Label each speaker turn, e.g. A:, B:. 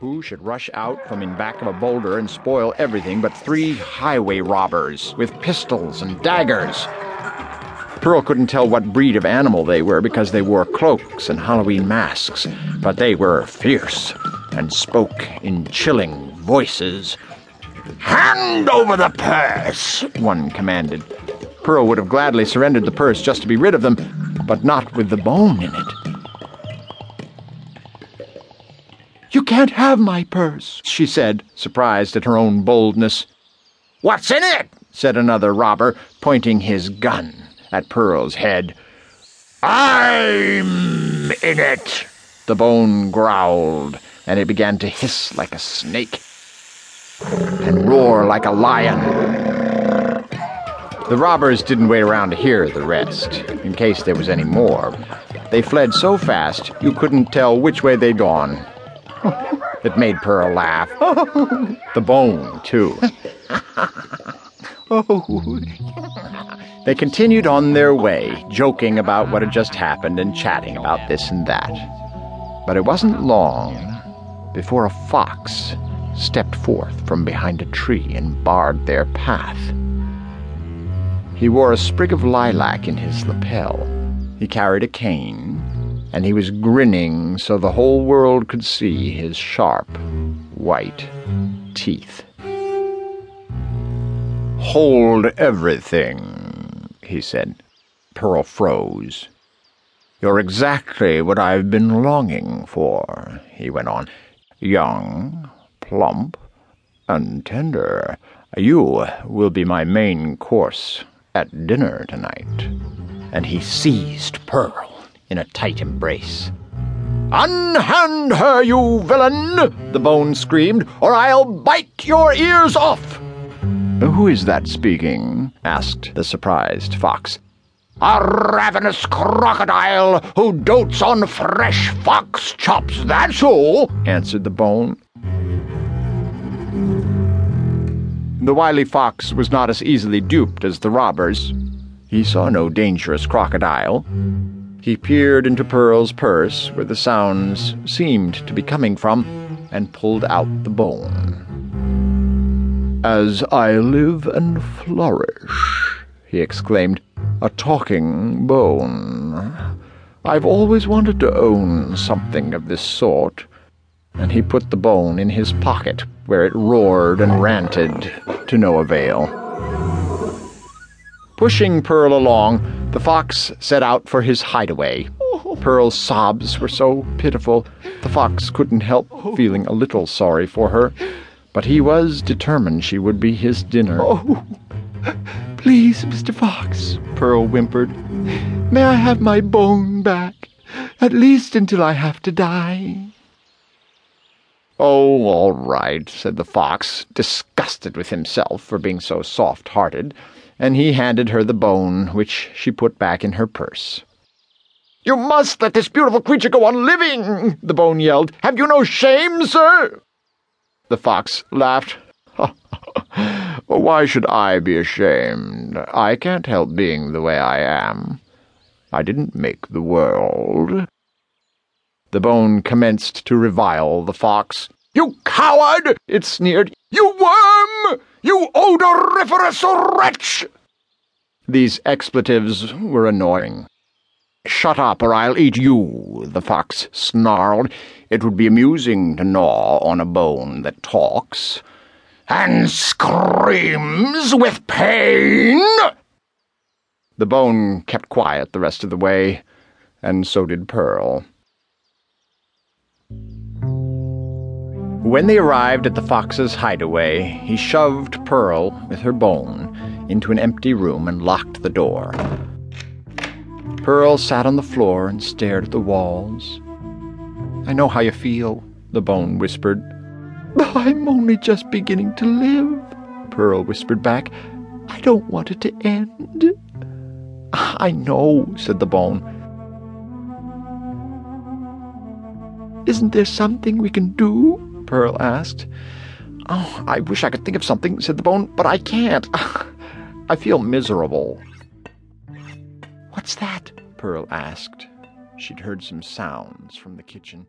A: Who should rush out from in back of a boulder and spoil everything but three highway robbers with pistols and daggers? Pearl couldn't tell what breed of animal they were because they wore cloaks and Halloween masks, but they were fierce and spoke in chilling voices. Hand over the purse, one commanded. Pearl would have gladly surrendered the purse just to be rid of them, but not with the bone in it. You can't have my purse, she said, surprised at her own boldness. What's in it? said another robber, pointing his gun at Pearl's head. I'm in it, the bone growled, and it began to hiss like a snake and roar like a lion. The robbers didn't wait around to hear the rest, in case there was any more. They fled so fast you couldn't tell which way they'd gone. It made Pearl laugh. The bone, too. Oh, they continued on their way, joking about what had just happened and chatting about this and that. But it wasn't long before a fox stepped forth from behind a tree and barred their path. He wore a sprig of lilac in his lapel. He carried a cane, and he was grinning so the whole world could see his sharp, white teeth. Hold everything, he said. Pearl froze. You're exactly what I've been longing for, he went on. Young, plump, and tender. You will be my main course at dinner tonight. And he seized Pearl in a tight embrace. Unhand her, you villain! The bone screamed, or I'll bite your ears off! Who is that speaking? asked the surprised fox. A ravenous crocodile who dotes on fresh fox chops, that's all, answered the bone. The wily fox was not as easily duped as the robbers. He saw no dangerous crocodile. He peered into Pearl's purse, where the sounds seemed to be coming from, and pulled out the bone. As I live and flourish, he exclaimed, a talking bone. I've always wanted to own something of this sort and he put the bone in his pocket, where it roared and ranted to no avail. Pushing Pearl along, the fox set out for his hideaway. Pearl's sobs were so pitiful, the fox couldn't help feeling a little sorry for her, but he was determined she would be his dinner.
B: Oh, please, Mr. Fox, Pearl whimpered. May I have my bone back, at least until I have to die?
A: Oh, all right, said the fox, disgusted with himself for being so soft-hearted, and he handed her the bone, which she put back in her purse. You must let this beautiful creature go on living, the bone yelled. Have you no shame, sir? The fox laughed. Why should I be ashamed? I can't help being the way I am. I didn't make the world. The bone commenced to revile the fox. You coward! it sneered. You worm! You odoriferous wretch! These expletives were annoying. Shut up, or I'll eat you, the fox snarled. It would be amusing to gnaw on a bone that talks. And screams with pain! The bone kept quiet the rest of the way, and so did Pearl. When they arrived at the fox's hideaway, he shoved Pearl, with her bone, into an empty room and locked the door. Pearl sat on the floor and stared at the walls. I know how you feel, the bone whispered.
B: I'm only just beginning to live, Pearl whispered back. I don't want it to end.
A: I know, said the bone.
B: Isn't there something we can do?
A: Pearl asked. Oh, I wish I could think of something, said the bone, but I can't. I feel miserable.
B: What's that?
A: Pearl asked. She'd heard some sounds from the kitchen.